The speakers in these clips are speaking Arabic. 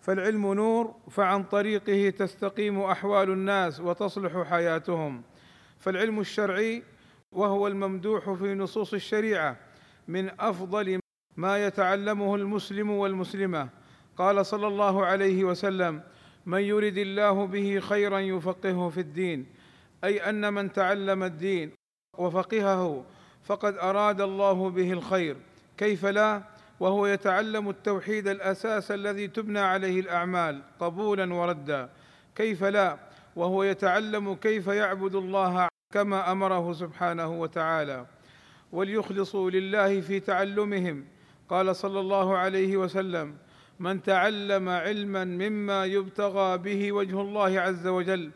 فالعلم نور فعن طريقه تستقيم أحوال الناس وتصلح حياتهم. فالعلم الشرعي وهو الممدوح في نصوص الشريعة من أفضل ما يتعلمه المسلم والمسلمة. قال صلى الله عليه وسلم من يرد الله به خيرا يفقهه في الدين أي أن من تعلم الدين وفقهه فقد أراد الله به الخير كيف لا؟ وهو يتعلم التوحيد الأساس الذي تبنى عليه الأعمال قبولا وردا. كيف لا؟ وهو يتعلم كيف يعبد الله كما أمره سبحانه وتعالى. وليخلصوا لله في تعلمهم. قال صلى الله عليه وسلم من تعلم علما مما يبتغى به وجه الله عز وجل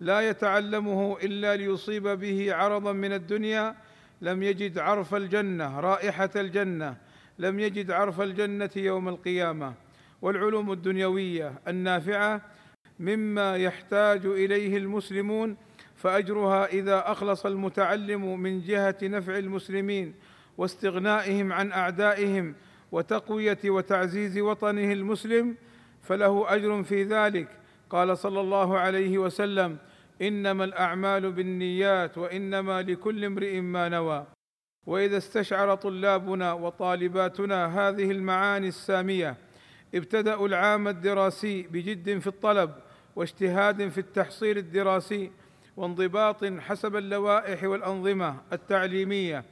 لا يتعلمه إلا ليصيب به عرضا من الدنيا لم يجد عرف الجنة رائحة الجنة لم يجد عرف الجنة يوم القيامة والعلوم الدنيوية النافعة مما يحتاج إليه المسلمون فأجرها إذا أخلص المتعلم من جهة نفع المسلمين واستغنائهم عن أعدائهم وتقوية وتعزيز وطنه المسلم فله أجر في ذلك. قال صلى الله عليه وسلم إنما الأعمال بالنيات وإنما لكل امرئ ما نوى. وإذا استشعر طلابنا وطالباتنا هذه المعاني السامية ابتدأوا العام الدراسي بجد في الطلب واجتهاد في التحصيل الدراسي وانضباط حسب اللوائح والأنظمة التعليمية.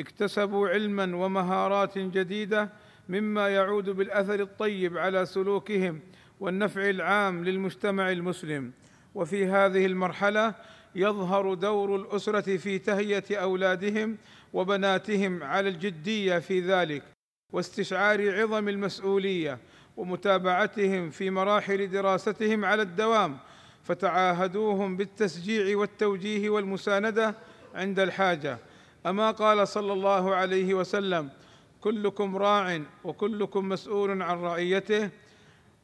اكتسبوا علما ومهارات جديدة مما يعود بالأثر الطيب على سلوكهم والنفع العام للمجتمع المسلم. وفي هذه المرحلة يظهر دور الأسرة في تهيئه أولادهم وبناتهم على الجدية في ذلك واستشعار عظم المسؤولية ومتابعتهم في مراحل دراستهم على الدوام فتعاهدوهم بالتشجيع والتوجيه والمساندة عند الحاجة. أما قال صلى الله عليه وسلم كلكم راع وكلكم مسؤول عن رعيته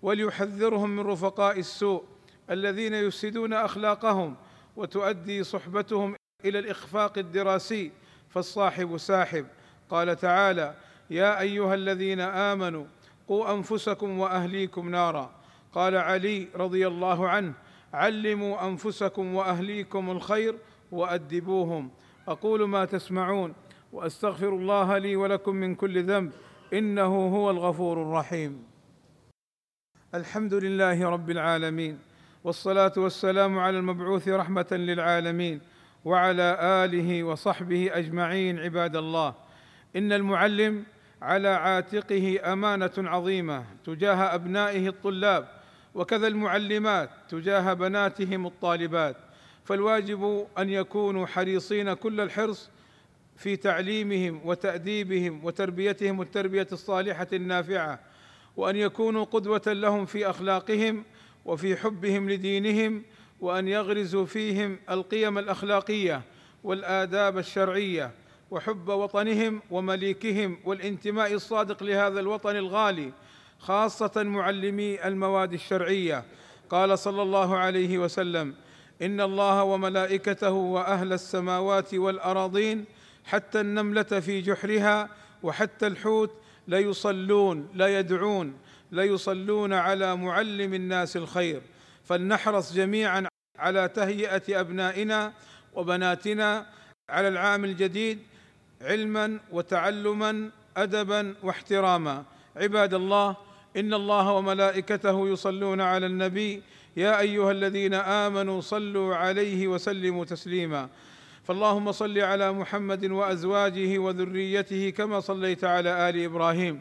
وليحذرهم من رفقاء السوء الذين يفسدون أخلاقهم وتؤدي صحبتهم إلى الإخفاق الدراسي فالصاحب ساحب. قال تعالى يا أيها الذين آمنوا قوا أنفسكم وأهليكم نارا. قال علي رضي الله عنه علموا أنفسكم وأهليكم الخير وأدبوهم. أقول ما تسمعون وأستغفر الله لي ولكم من كل ذنب إنه هو الغفور الرحيم. الحمد لله رب العالمين والصلاة والسلام على المبعوث رحمة للعالمين وعلى آله وصحبه أجمعين عباد الله. إن المعلم على عاتقه أمانة عظيمة تجاه أبنائه الطلاب وكذا المعلمات تجاه بناتهم الطالبات. فالواجب أن يكونوا حريصين كل الحرص في تعليمهم وتأديبهم وتربيتهم التربية الصالحة النافعة وأن يكونوا قدوة لهم في أخلاقهم وفي حبهم لدينهم وأن يغرزوا فيهم القيم الأخلاقية والآداب الشرعية وحب وطنهم ومليكهم والانتماء الصادق لهذا الوطن الغالي خاصة معلمي المواد الشرعية. قال صلى الله عليه وسلم إن الله وملائكته وأهل السماوات والأراضين حتى النملة في جحرها وحتى الحوت ليصلون ليدعون ليصلون على معلم الناس الخير. فلنحرص جميعا على تهيئة أبنائنا وبناتنا على العام الجديد علما وتعلما ادبا واحتراما. عباد الله إن الله وملائكته يصلون على النبي. يا أيها الذين آمنوا صلوا عليه وسلموا تسليما. فاللهم صل على محمد وأزواجه وذريته كما صليت على آل إبراهيم.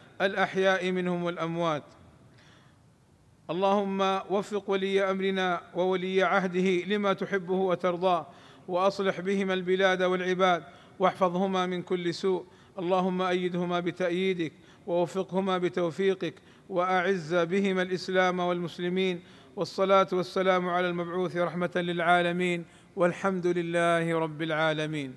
الأحياء منهم والأموات. اللهم وفق ولي أمرنا وولي عهده لما تحبه وترضاه وأصلح بهما البلاد والعباد واحفظهما من كل سوء. اللهم أيدهما بتأييدك ووفقهما بتوفيقك وأعز بهما الإسلام والمسلمين. والصلاة والسلام على المبعوث رحمة للعالمين والحمد لله رب العالمين.